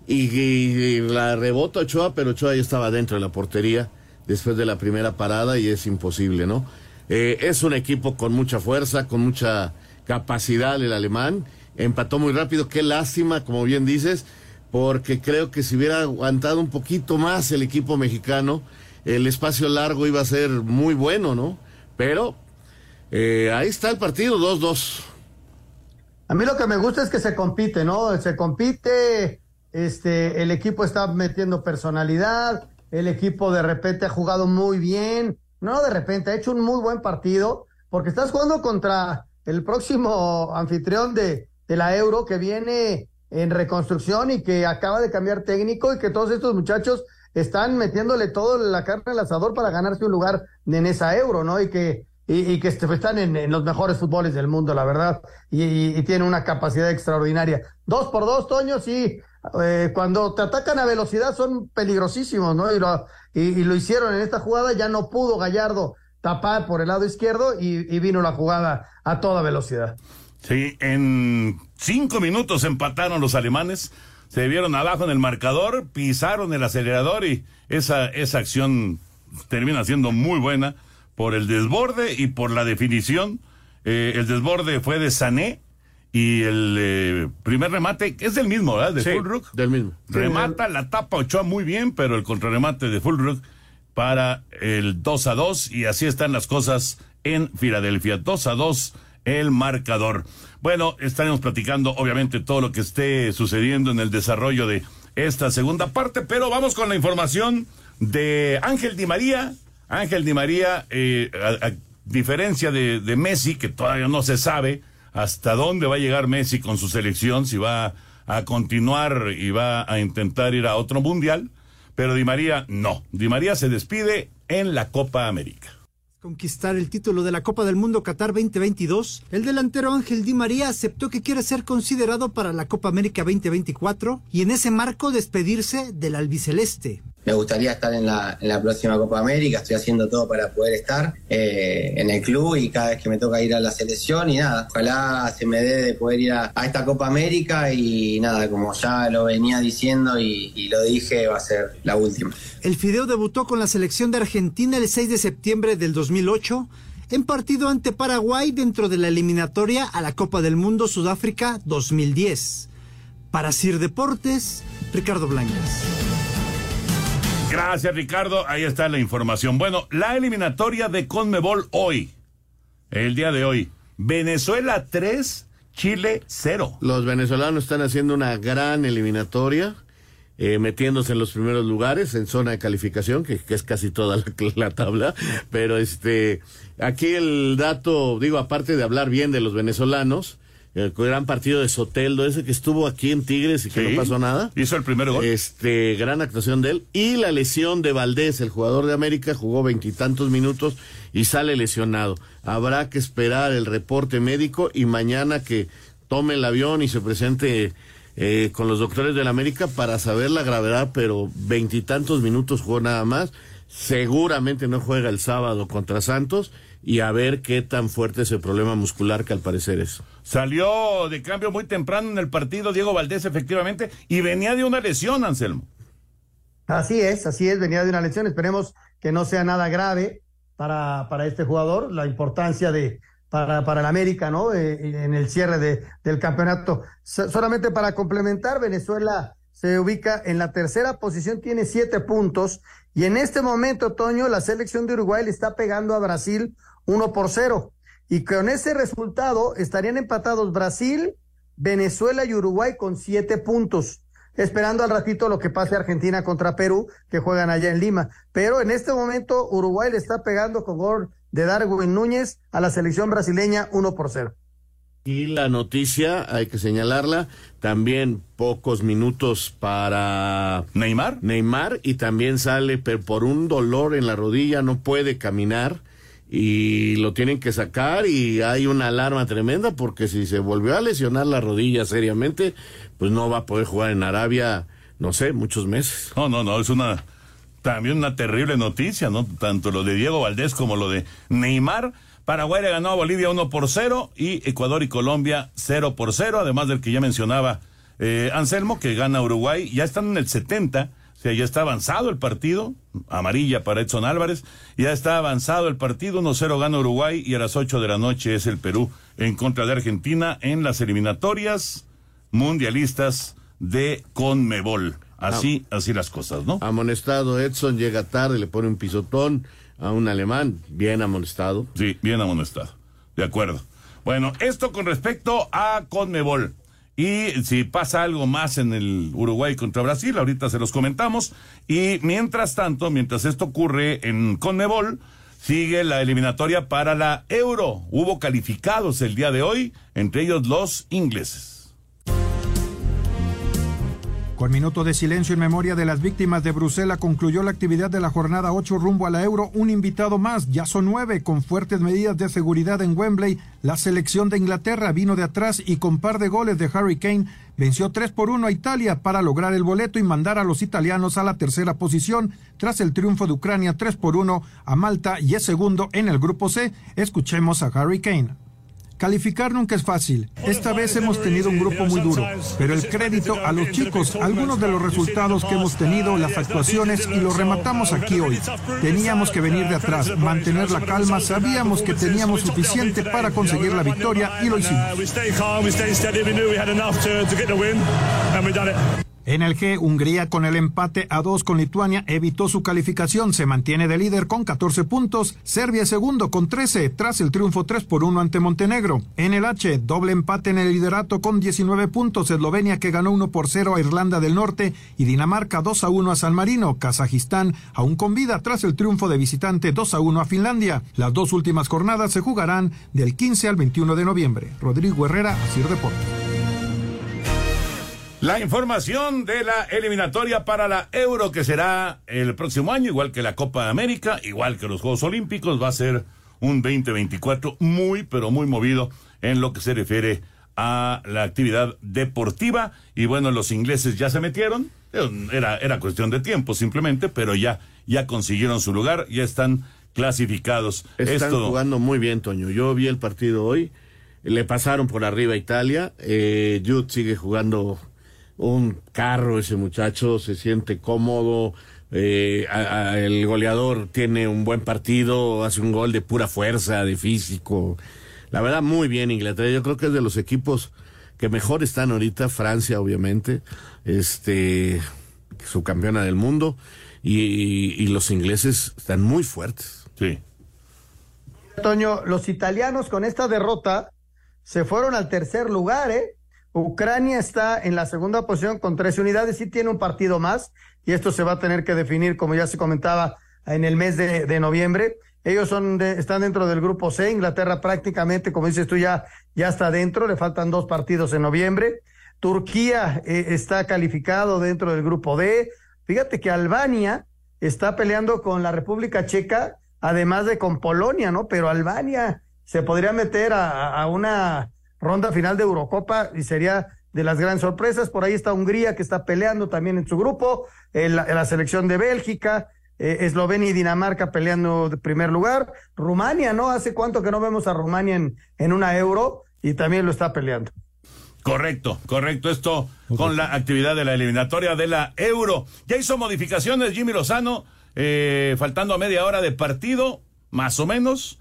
y, y- y la rebota Ochoa, pero Ochoa ya estaba dentro de la portería después de la primera parada y es imposible, ¿no? Eh, es un equipo con mucha fuerza, con mucha capacidad el alemán, empató muy rápido, qué lástima, como bien dices, porque creo que si hubiera aguantado un poquito más el equipo mexicano, el espacio largo iba a ser muy bueno, ¿no? Pero eh, ahí está el partido, 2-2. A mí lo que me gusta es que se compite, ¿no? Se compite, este, el equipo está metiendo personalidad, el equipo de repente ha jugado muy bien, no de repente, ha hecho un muy buen partido, porque estás jugando contra el próximo anfitrión de, de la Euro que viene en reconstrucción y que acaba de cambiar técnico y que todos estos muchachos están metiéndole todo la carne al asador para ganarse un lugar en esa Euro, ¿no? Y que y, que están en, los mejores fútboles del mundo, la verdad, y, y- tienen una capacidad extraordinaria. Dos por dos, Toño, sí, eh, cuando te atacan a velocidad son peligrosísimos, ¿no? Y lo, y, lo hicieron en esta jugada, ya no pudo Gallardo tapar por el lado izquierdo y vino la jugada a toda velocidad. Sí, en cinco minutos empataron los alemanes, se vieron abajo en el marcador, pisaron el acelerador y esa, esa acción termina siendo muy buena por el desborde y por la definición. Eh, el desborde fue de Sané y el eh, primer remate es del mismo, ¿verdad? De Sí, Fulrug. del mismo. Remata, la tapa Ochoa muy bien, pero el contrarremate de Fulrug para el 2 a 2 y así están las cosas en Filadelfia. 2 a 2 el marcador. Bueno, estaremos platicando obviamente todo lo que esté sucediendo en el desarrollo de esta segunda parte, pero vamos con la información de Ángel Di María. Ángel Di María, eh, a, diferencia de, de Messi, que todavía no se sabe hasta dónde va a llegar Messi con su selección, si va a continuar y va a intentar ir a otro mundial, pero Di María no. Di María se despide en la Copa América. conquistar el título de la Copa del Mundo Qatar 2022, el delantero Ángel Di María aceptó que quiere ser considerado para la Copa América 2024 y en ese marco despedirse del albiceleste. Me gustaría estar en la, próxima Copa América, estoy haciendo todo para poder estar eh, en el club y cada vez que me toca ir a la selección y nada, ojalá se me dé de poder ir a, a esta Copa América y nada, como ya lo venía diciendo y, y lo dije, va a ser la última. El Fideo debutó con la selección de Argentina el 6 de septiembre del 2008 en partido ante Paraguay dentro de la eliminatoria a la Copa del Mundo Sudáfrica 2010. Para Sir Deportes, Ricardo Blancas. Gracias, Ricardo. Ahí está la información. Bueno, la eliminatoria de Conmebol hoy, el día de hoy. Venezuela 3, Chile 0. Los venezolanos están haciendo una gran eliminatoria. Eh, metiéndose en los primeros lugares en zona de calificación, que, es casi toda la, la, tabla. Pero este, aquí el dato, digo, aparte de hablar bien de los venezolanos, el gran partido de Soteldo, ese que estuvo aquí en Tigres y que Sí. no pasó nada. Hizo el primer gol. Este, gran actuación de él. Y la lesión de Valdés, el jugador de América, jugó veintitantos minutos y sale lesionado. Habrá que esperar el reporte médico y mañana que tome el avión y se presente eh, con los doctores del América para saber la gravedad, pero veintitantos minutos jugó nada más. Seguramente no juega el sábado contra Santos y a ver qué tan fuerte es el problema muscular que al parecer es. Salió de cambio muy temprano en el partido Diego Valdés, efectivamente, y venía de una lesión, Anselmo. Así es, así es, venía de una lesión. Esperemos que no sea nada grave para, para este jugador. La importancia de para, para el América, ¿no? Eh, en el cierre de, del campeonato. So- solamente para complementar, Venezuela se ubica en la tercera posición, tiene siete puntos. Y en este momento, Toño, la selección de Uruguay le está pegando a Brasil uno por cero. Y con ese resultado estarían empatados Brasil, Venezuela y Uruguay con siete puntos esperando al ratito lo que pase Argentina contra Perú, que juegan allá en Lima. Pero en este momento Uruguay le está pegando con gol de Darwin Núñez a la selección brasileña 1 por 0. Y la noticia, hay que señalarla, también pocos minutos para Neymar. Neymar y también sale pero por un dolor en la rodilla, no puede caminar y lo tienen que sacar y hay una alarma tremenda porque si se volvió a lesionar la rodilla seriamente, pues no va a poder jugar en Arabia, no sé, muchos meses. No, no, no, es una también una terrible noticia, ¿no? Tanto lo de Diego Valdés como lo de Neymar. Paraguay le ganó a Bolivia 1 por 0 y Ecuador y Colombia 0 por 0, además del que ya mencionaba eh, Anselmo, que gana Uruguay. Ya están en el 70, o sea, ya está avanzado el partido, amarilla para Edson Álvarez, ya está avanzado el partido, 1-0 gana Uruguay y a las 8 de la noche es el Perú en contra de Argentina en las eliminatorias mundialistas de Conmebol. Así, así las cosas, ¿no? Amonestado Edson llega tarde, le pone un pisotón a un alemán, bien amonestado. Sí, bien amonestado. De acuerdo. Bueno, esto con respecto a Conmebol. Y si pasa algo más en el Uruguay contra Brasil, ahorita se los comentamos. Y mientras tanto, mientras esto ocurre en Conmebol, sigue la eliminatoria para la Euro. Hubo calificados el día de hoy, entre ellos los ingleses. Con minuto de silencio en memoria de las víctimas de Bruselas concluyó la actividad de la jornada 8 rumbo a la Euro. Un invitado más, ya son nueve, con fuertes medidas de seguridad en Wembley. La selección de Inglaterra vino de atrás y con par de goles de Harry Kane venció 3 por 1 a Italia para lograr el boleto y mandar a los italianos a la tercera posición tras el triunfo de Ucrania 3 por 1 a Malta y es segundo en el grupo C. Escuchemos a Harry Kane. Calificar nunca es fácil. Esta vez hemos tenido un grupo muy duro, pero el crédito a los chicos, algunos de los resultados que hemos tenido, las actuaciones y lo rematamos aquí hoy. Teníamos que venir de atrás, mantener la calma, sabíamos que teníamos suficiente para conseguir la victoria y lo hicimos. En el G, Hungría con el empate a dos con Lituania evitó su calificación, se mantiene de líder con 14 puntos, Serbia segundo con 13 tras el triunfo 3 por 1 ante Montenegro. En el H, doble empate en el liderato con 19 puntos, Eslovenia que ganó 1 por 0 a Irlanda del Norte y Dinamarca 2 a 1 a San Marino, Kazajistán aún con vida tras el triunfo de visitante 2 a 1 a Finlandia. Las dos últimas jornadas se jugarán del 15 al 21 de noviembre. Rodrigo Herrera, Asir Deportes. La información de la eliminatoria para la Euro que será el próximo año, igual que la Copa de América, igual que los Juegos Olímpicos, va a ser un 2024 muy, pero muy movido en lo que se refiere a la actividad deportiva. Y bueno, los ingleses ya se metieron, era, era cuestión de tiempo simplemente, pero ya, ya consiguieron su lugar, ya están clasificados. Están Esto, jugando muy bien, Toño. Yo vi el partido hoy, le pasaron por arriba a Italia, eh, Jude sigue jugando un carro ese muchacho, se siente cómodo, eh, a- a- el goleador tiene un buen partido, hace un gol de pura fuerza, de físico. La verdad, muy bien Inglaterra. Yo creo que es de los equipos que mejor están ahorita, Francia, obviamente, este, subcampeona del mundo, y, y los ingleses están muy fuertes. Sí. Toño, los italianos con esta derrota se fueron al tercer lugar, ¿eh? Ucrania está en la segunda posición con 13 unidades, sí tiene un partido más, y esto se va a tener que definir, como ya se comentaba, en el mes de, noviembre. Ellos son están dentro del grupo C, Inglaterra prácticamente, como dices tú, ya, ya está dentro, le faltan dos partidos en noviembre. Turquía eh, está calificado dentro del grupo D. Fíjate que Albania está peleando con la República Checa, además de con Polonia, ¿no? Pero Albania se podría meter a una ronda final de Eurocopa y sería de las grandes sorpresas. Por ahí está Hungría que está peleando también en su grupo, eh, la, la selección de Bélgica, eh, Eslovenia y Dinamarca peleando de primer lugar, Rumania, ¿no? Hace cuánto que no vemos a Rumania en, en una euro y también lo está peleando. Correcto, correcto. Esto con la actividad de la eliminatoria de la Euro. Ya hizo modificaciones Jimmy Lozano, eh, faltando a media hora de partido, más o menos.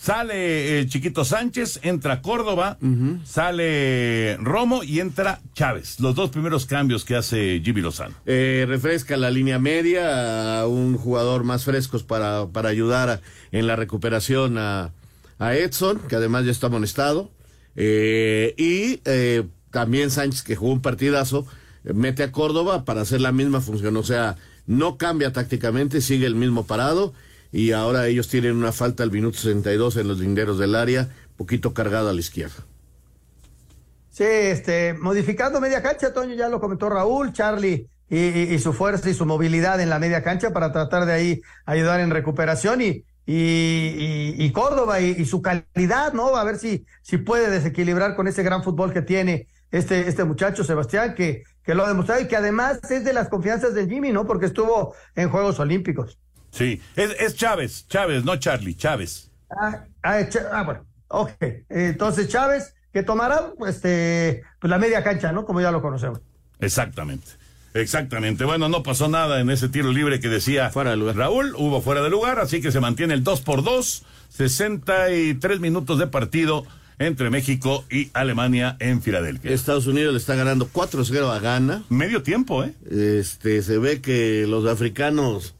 Sale eh, Chiquito Sánchez, entra Córdoba, sale Romo y entra Chávez. Los dos primeros cambios que hace Jimmy Lozano. Eh, refresca la línea media a un jugador más frescos para, para ayudar a- en la recuperación a, a Edson, que además ya está amonestado. Eh, y eh, también Sánchez, que jugó un partidazo, mete a Córdoba para hacer la misma función. O sea, no cambia tácticamente, sigue el mismo parado. Y ahora ellos tienen una falta al minuto 62 en los linderos del área, poquito cargada a la izquierda. Sí, este, modificando media cancha, Toño, ya lo comentó Raúl, Charlie y, su fuerza y su movilidad en la media cancha para tratar de ahí ayudar en recuperación y, y, y- Córdoba y, su calidad, ¿no? A ver si, si puede desequilibrar con ese gran fútbol que tiene este, este muchacho Sebastián, que, que lo ha demostrado y que además es de las confianzas del Jimmy, ¿no? Porque estuvo en Juegos Olímpicos. Sí, es, es Chávez, Chávez, no Charlie, Chávez. Ah, ah, ah, bueno, ok. Entonces Chávez, que tomará este, pues la media cancha, ¿no? Como ya lo conocemos. Exactamente. Exactamente. Bueno, no pasó nada en ese tiro libre que decía Raúl. Hubo fuera de lugar, así que se mantiene el 2 por 2 63 minutos de partido entre México y Alemania en Filadelfia. Estados Unidos le está ganando 4-0 a Ghana. Medio tiempo, ¿eh? Este, se ve que los africanos,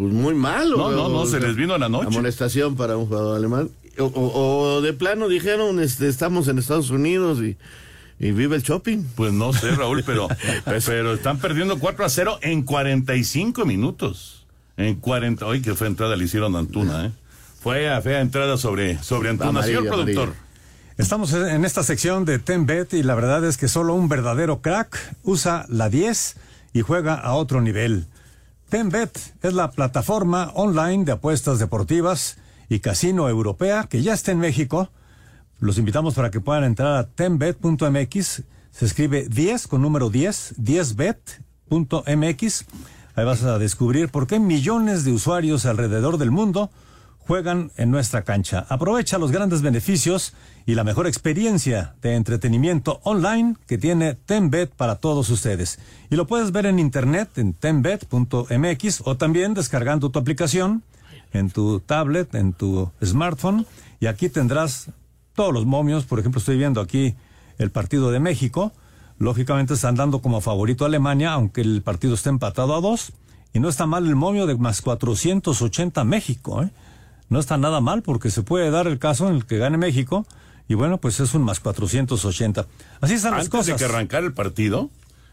pues muy malos. No, no, no, se les vino la noche. Amonestación para un jugador alemán. O, o- o de plano dijeron, este, estamos en Estados Unidos y, y vive el shopping. Pues no sé, Raúl, pero, pero están perdiendo 4 a 0 en 45 minutos. En 40. Hoy que fue entrada le hicieron a Antuna, ¿eh? Fue a fea entrada sobre, sobre Antuna. Señor Amarilla, productor. amarilla. Estamos en esta sección de Tenbet y la verdad es que solo un verdadero crack usa la 10 y juega a otro nivel. Tenbet es la plataforma online de apuestas deportivas y casino europea que ya está en México. Los invitamos para que puedan entrar a tenbet.mx. Se escribe 10 con número 10, 10bet.mx. Ahí vas a descubrir por qué millones de usuarios alrededor del mundo juegan en nuestra cancha. Aprovecha los grandes beneficios y la mejor experiencia de entretenimiento online que tiene Tenbet para todos ustedes. Y lo puedes ver en internet en tenbet.mx o también descargando tu aplicación en tu tablet, en tu smartphone y aquí tendrás todos los momios. Por ejemplo, estoy viendo aquí el partido de México. Lógicamente están dando como favorito a Alemania, aunque el partido está empatado a dos. Y no está mal el momio de más 480 México, ¿eh? No está nada mal porque se puede dar el caso en el que gane México y bueno, pues es un más 480. Así están las Antes cosas. de que arrancara el partido,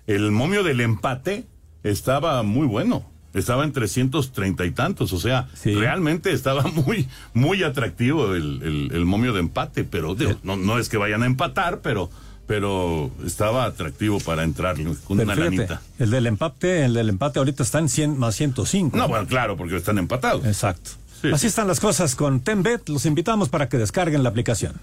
el momio del empate estaba muy bueno. Estaba en 330 y tantos, o sea, realmente estaba muy, muy atractivo el, el- el momio de empate, pero digo, no, no es que vayan a empatar, pero, pero estaba atractivo para entrar con Pero una fíjate, lanita. el del empate, el del empate ahorita está en 100 más 105. No, bueno, claro, porque están empatados. Exacto. Sí, Así sí. están las cosas con Tenbet. Los invitamos para que descarguen la aplicación.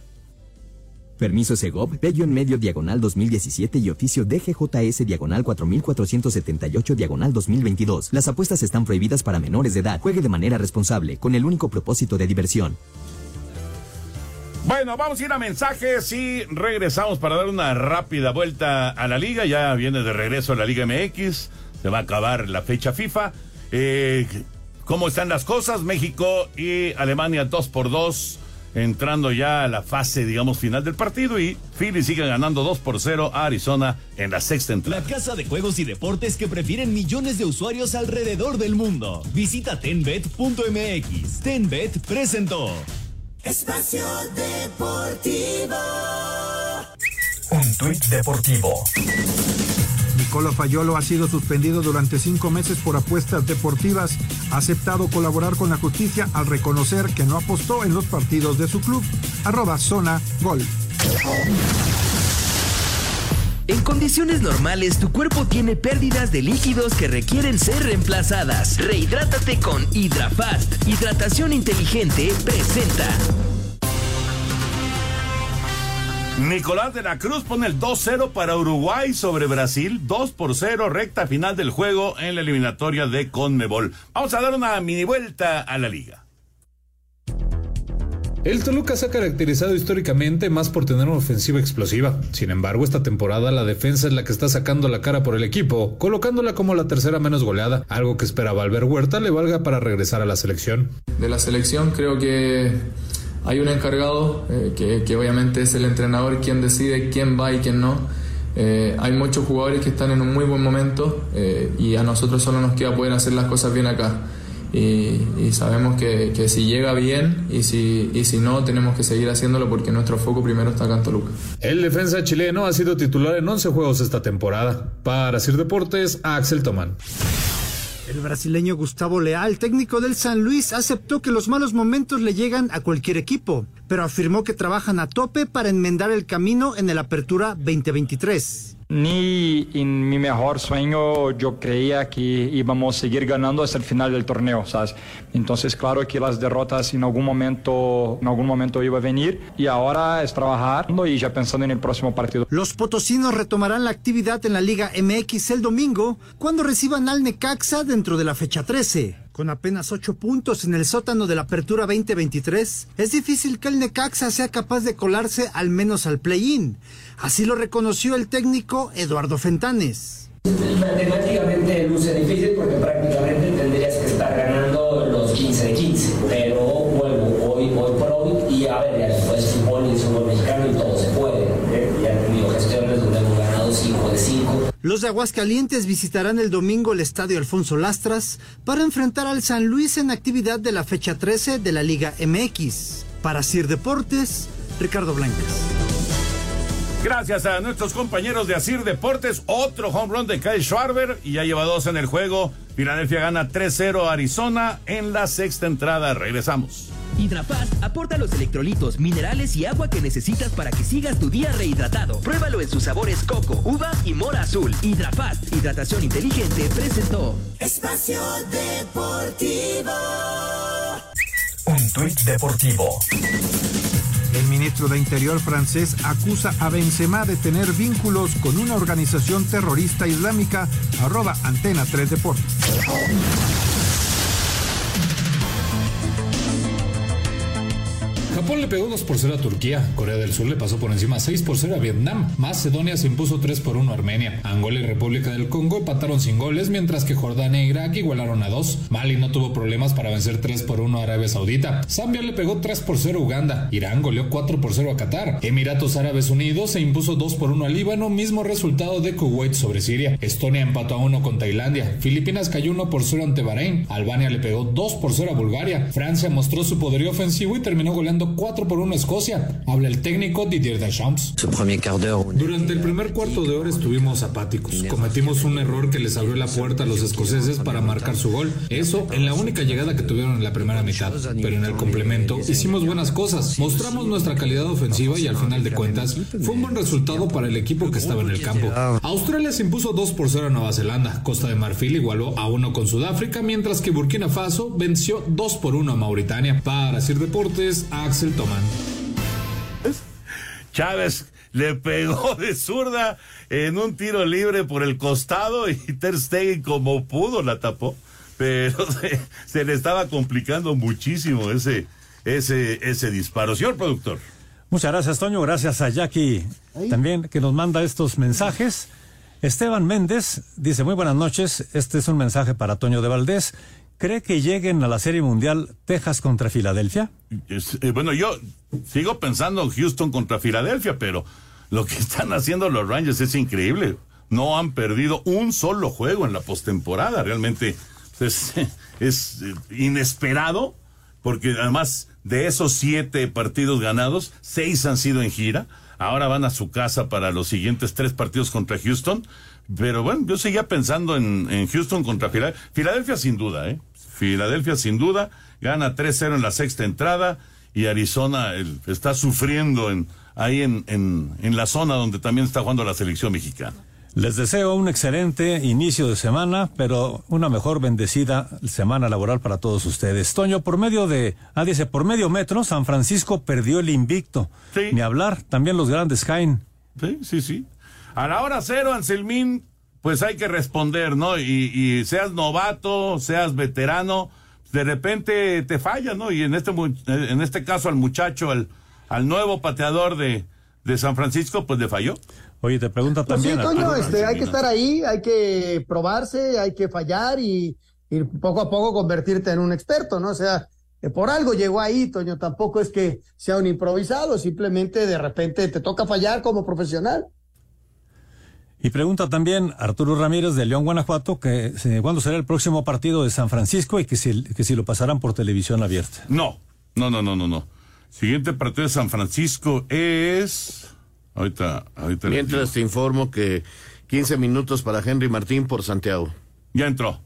Permiso Segov, Bello en medio diagonal 2017 y oficio DGJS diagonal 4478 diagonal 2022. Las apuestas están prohibidas para menores de edad. Juegue de manera responsable, con el único propósito de diversión. Bueno, vamos a ir a mensajes y regresamos para dar una rápida vuelta a la liga. Ya viene de regreso a la Liga MX. se va a acabar la fecha FIFA. Eh, ¿Cómo están las cosas? México y Alemania 2 por 2 entrando ya a la fase, digamos, final del partido y Philly sigue ganando 2 por 0 a Arizona en la sexta entrada. La casa de juegos y deportes que prefieren millones de usuarios alrededor del mundo. Visita tenbet.mx. Tenbet presentó. Espacio Deportivo. Un tuit deportivo. Nicolo Fayolo ha sido suspendido durante cinco meses por apuestas deportivas. Ha aceptado colaborar con la justicia al reconocer que no apostó en los partidos de su club. Arroba zona gol. En condiciones normales, tu cuerpo tiene pérdidas de líquidos que requieren ser reemplazadas. Rehidrátate con Hydrafast. Hidratación inteligente presenta. Nicolás de la Cruz pone el 2-0 para Uruguay sobre Brasil, 2 por 0, recta final del juego en la eliminatoria de Conmebol. Vamos a dar una mini vuelta a la liga. El Toluca se ha caracterizado históricamente más por tener una ofensiva explosiva. Sin embargo, esta temporada la defensa es la que está sacando la cara por el equipo, colocándola como la tercera menos goleada, algo que esperaba Albert Huerta le valga para regresar a la selección. De la selección creo que hay un encargado, eh, que, que, obviamente es el entrenador quien decide quién va y quién no. Eh, hay muchos jugadores que están en un muy buen momento eh, y a nosotros solo nos queda poder hacer las cosas bien acá. Y, y sabemos que, que, si llega bien y si, y si no, tenemos que seguir haciéndolo porque nuestro foco primero está acá en Toluca. El defensa chileno ha sido titular en 11 juegos esta temporada. Para Sir Deportes, Axel Tomán. El brasileño Gustavo Leal, técnico del San Luis, aceptó que los malos momentos le llegan a cualquier equipo, pero afirmó que trabajan a tope para enmendar el camino en el Apertura 2023. Ni en mi mejor sueño yo creía que íbamos a seguir ganando hasta el final del torneo, ¿sabes? Entonces, claro que las derrotas en algún momento, en algún momento iba a venir y ahora es trabajar y ya pensando en el próximo partido. Los potosinos retomarán la actividad en la Liga MX el domingo cuando reciban al Necaxa dentro de la fecha 13. Con apenas ocho puntos en el sótano de la Apertura 2023, es difícil que el Necaxa sea capaz de colarse al menos al play-in. Así lo reconoció el técnico Eduardo Fentanes. Matemáticamente luce difícil porque prácticamente tendrías que estar ganando los 15 de 15. Pero vuelvo hoy, hoy por hoy y a ver, ya después fútbol y fútbol mexicano y todo se puede. ¿eh? Ya he tenido gestiones donde hemos ganado 5 de 5. Los de Aguascalientes visitarán el domingo el Estadio Alfonso Lastras para enfrentar al San Luis en actividad de la fecha 13 de la Liga MX. Para Sir Deportes, Ricardo Blancas. Gracias a nuestros compañeros de Asir Deportes, otro home run de Kyle Schwarber y ya lleva dos en el juego. Filadelfia gana 3-0 a Arizona en la sexta entrada. Regresamos. Hidrafast aporta los electrolitos, minerales y agua que necesitas para que sigas tu día rehidratado. Pruébalo en sus sabores coco, uva y mora azul. Hidrafast, hidratación inteligente, presentó. Espacio Deportivo. Un tuit deportivo. Ministro de Interior francés acusa a Benzema de tener vínculos con una organización terrorista islámica. Arroba Antena 3 Deportes. Japón le pegó 2 por 0 a Turquía, Corea del Sur le pasó por encima 6 por 0 a Vietnam, Macedonia se impuso 3 por 1 a Armenia, Angola y República del Congo empataron sin goles, mientras que Jordania e Irak igualaron a 2, Mali no tuvo problemas para vencer 3 por 1 a Arabia Saudita, Zambia le pegó 3 por 0 a Uganda, Irán goleó 4 por 0 a Qatar, Emiratos Árabes Unidos se impuso 2 por 1 a Líbano, mismo resultado de Kuwait sobre Siria, Estonia empató a 1 con Tailandia, Filipinas cayó 1 por 0 ante Bahrein, Albania le pegó 2 por 0 a Bulgaria, Francia mostró su poderío ofensivo y terminó goleando 4 por 1 a Escocia. Habla el técnico Didier Deschamps. Durante el primer cuarto de hora estuvimos apáticos. Cometimos un error que les abrió la puerta a los escoceses para marcar su gol. Eso en la única llegada que tuvieron en la primera mitad. Pero en el complemento hicimos buenas cosas. Mostramos nuestra calidad ofensiva y al final de cuentas fue un buen resultado para el equipo que estaba en el campo. Australia se impuso 2 por 0 a Nueva Zelanda. Costa de Marfil igualó a 1 con Sudáfrica, mientras que Burkina Faso venció 2 por 1 a Mauritania. Para Sir Deportes, Axel Tomán. Chávez le pegó de zurda en un tiro libre por el costado y Ter Stegen como pudo la tapó, pero se, se, le estaba complicando muchísimo ese, ese, ese disparo. Señor productor. Muchas gracias, Toño. Gracias a Jackie también que nos manda estos mensajes. Esteban Méndez dice, muy buenas noches, este es un mensaje para Toño de Valdés. ¿Cree que lleguen a la Serie Mundial Texas contra Filadelfia? Eh, bueno, yo sigo pensando en Houston contra Filadelfia, pero lo que están haciendo los Rangers es increíble. No han perdido un solo juego en la postemporada. Realmente es, es, eh, inesperado, porque además de esos siete partidos ganados, seis han sido en gira. Ahora van a su casa para los siguientes tres partidos contra Houston. Pero bueno, yo seguía pensando en, en Houston contra Filadelfia. Filadelfia sin duda, ¿eh? Filadelfia sin duda gana 3-0 en la sexta entrada y Arizona el- está sufriendo en, ahí en, en, en la zona donde también está jugando la selección mexicana. Les deseo un excelente inicio de semana, pero una mejor bendecida semana laboral para todos ustedes. Toño, por medio de, ah, dice, por medio metro, San Francisco perdió el invicto. Ni hablar, también los grandes caen. Sí, sí, sí. A la hora cero, Anselmín, pues hay que responder, ¿no? Y, y seas novato, seas veterano, de repente te falla, ¿no? Y en este, mu- en este caso al muchacho, al, al nuevo pateador de, de San Francisco, pues le falló. Oye, te pregunta Pues sí, también. Toño, Arturo. este, hay que estar ahí, hay que probarse, hay que fallar y, y poco a poco convertirte en un experto, ¿no? O sea, eh, por algo llegó ahí, Toño, tampoco es que sea un improvisado, simplemente de repente te toca fallar como profesional. Y pregunta también Arturo Ramírez de León, Guanajuato, que eh, cuándo será el próximo partido de San Francisco y que si, que si lo pasarán por televisión abierta. No, no, no, no, no, no. Siguiente partido de San Francisco es. Ahorita, ahorita. Mientras te informo que 15 minutos para Henry Martín por Santiago. Ya entró.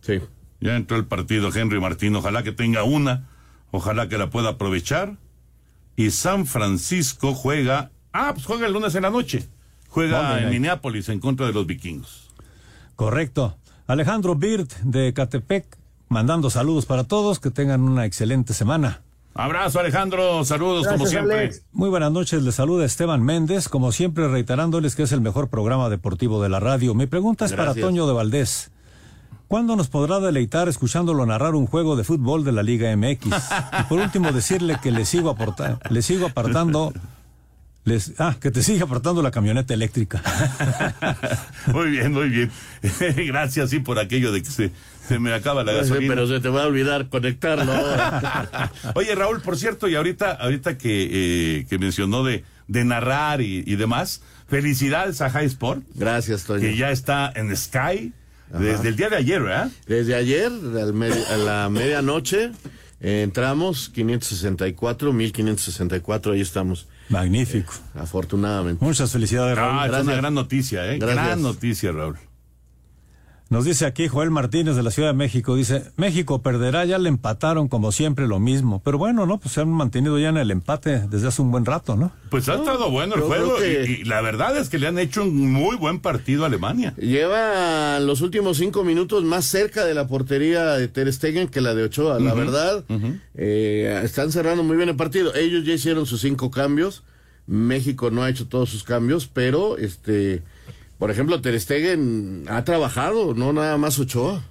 Sí. Ya entró el partido Henry Martín. Ojalá que tenga una. Ojalá que la pueda aprovechar. Y San Francisco juega. Ah, pues juega el lunes en la noche. Juega Monday en night. Minneapolis en contra de los vikingos. Correcto. Alejandro Birt de Catepec, mandando saludos para todos, que tengan una excelente semana. Abrazo, Alejandro. Saludos, como siempre. Muy buenas noches, les saluda Esteban Méndez, como siempre reiterándoles que es el mejor programa deportivo de la radio. Mi pregunta es para. Toño de Valdés. ¿Cuándo nos podrá deleitar escuchándolo narrar un juego de fútbol de la Liga MX? Y por último decirle que le sigo aportando, le sigo apartando, les, ah, que te sigue apartando la camioneta eléctrica. Muy bien, muy bien. Gracias, sí, por aquello de que se, se me acaba la Pues, gasolina. pero se te va a olvidar conectarlo. Oye, Raúl, por cierto, y ahorita, ahorita que, eh, que mencionó de, de narrar y, y demás, felicidades a High Sport. Gracias, Toño. Que ya está en Sky Ajá. desde el día de ayer, ¿verdad? Desde ayer, a la medianoche, eh, entramos 564, 1564, ahí estamos. Magnífico. afortunadamente. Muchas felicidades, Raúl. Ah, es una gran noticia, ¿eh? Gracias. Gran noticia, Raúl. Nos dice aquí Joel Martínez de la Ciudad de México, dice, México perderá, ya le empataron como siempre lo mismo. Pero bueno, ¿no? Pues se han mantenido ya en el empate desde hace un buen rato, ¿no? Pues ha estado bueno el juego que- y, y la verdad es que le han hecho un muy buen partido a Alemania. Lleva los últimos cinco minutos más cerca de la portería de Ter Stegen que la de Ochoa. La verdad, eh, están cerrando muy bien el partido. Ellos ya hicieron sus cinco cambios. México no ha hecho todos sus cambios, pero este, por ejemplo, Ter Stegen ha trabajado, no nada más Ochoa.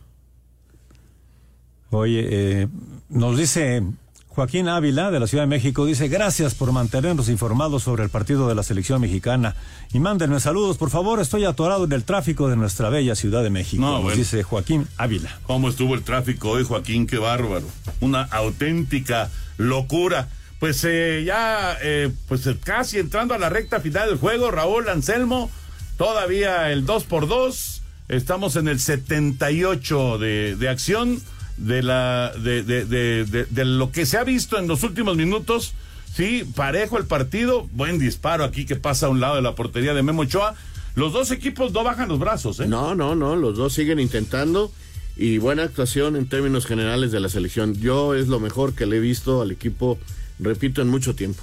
Oye, eh, nos dice Joaquín Ávila de la Ciudad de México, dice, gracias por mantenernos informados sobre el partido de la selección mexicana. Y mándenme saludos, por favor, estoy atorado en el tráfico de nuestra bella Ciudad de México. No, nos bueno. dice Joaquín Ávila. ¿Cómo estuvo el tráfico hoy, Joaquín? Qué bárbaro. Una auténtica locura. Pues eh, ya, eh, pues casi entrando a la recta final del juego, Raúl Anselmo, todavía el 2 por 2 Estamos en el 78 de, de acción de, la, de, de, de, de- de lo que se ha visto en los últimos minutos. Sí, parejo el partido. Buen disparo aquí que pasa a un lado de la portería de Memo Ochoa. Los dos equipos no bajan los brazos, ¿eh? No, no, no, los dos siguen intentando y buena actuación en términos generales de la selección. Yo es lo mejor que le he visto al equipo, repito, en mucho tiempo.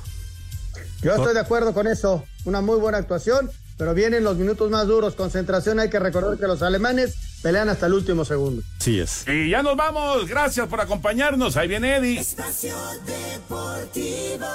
Yo estoy de acuerdo con eso. Una muy buena actuación, pero vienen los minutos más duros. Concentración, hay que recordar que los alemanes pelean hasta el último segundo. Sí es. Y ya nos vamos. Gracias por acompañarnos. Ahí viene Eddie. Espacio Deportivo.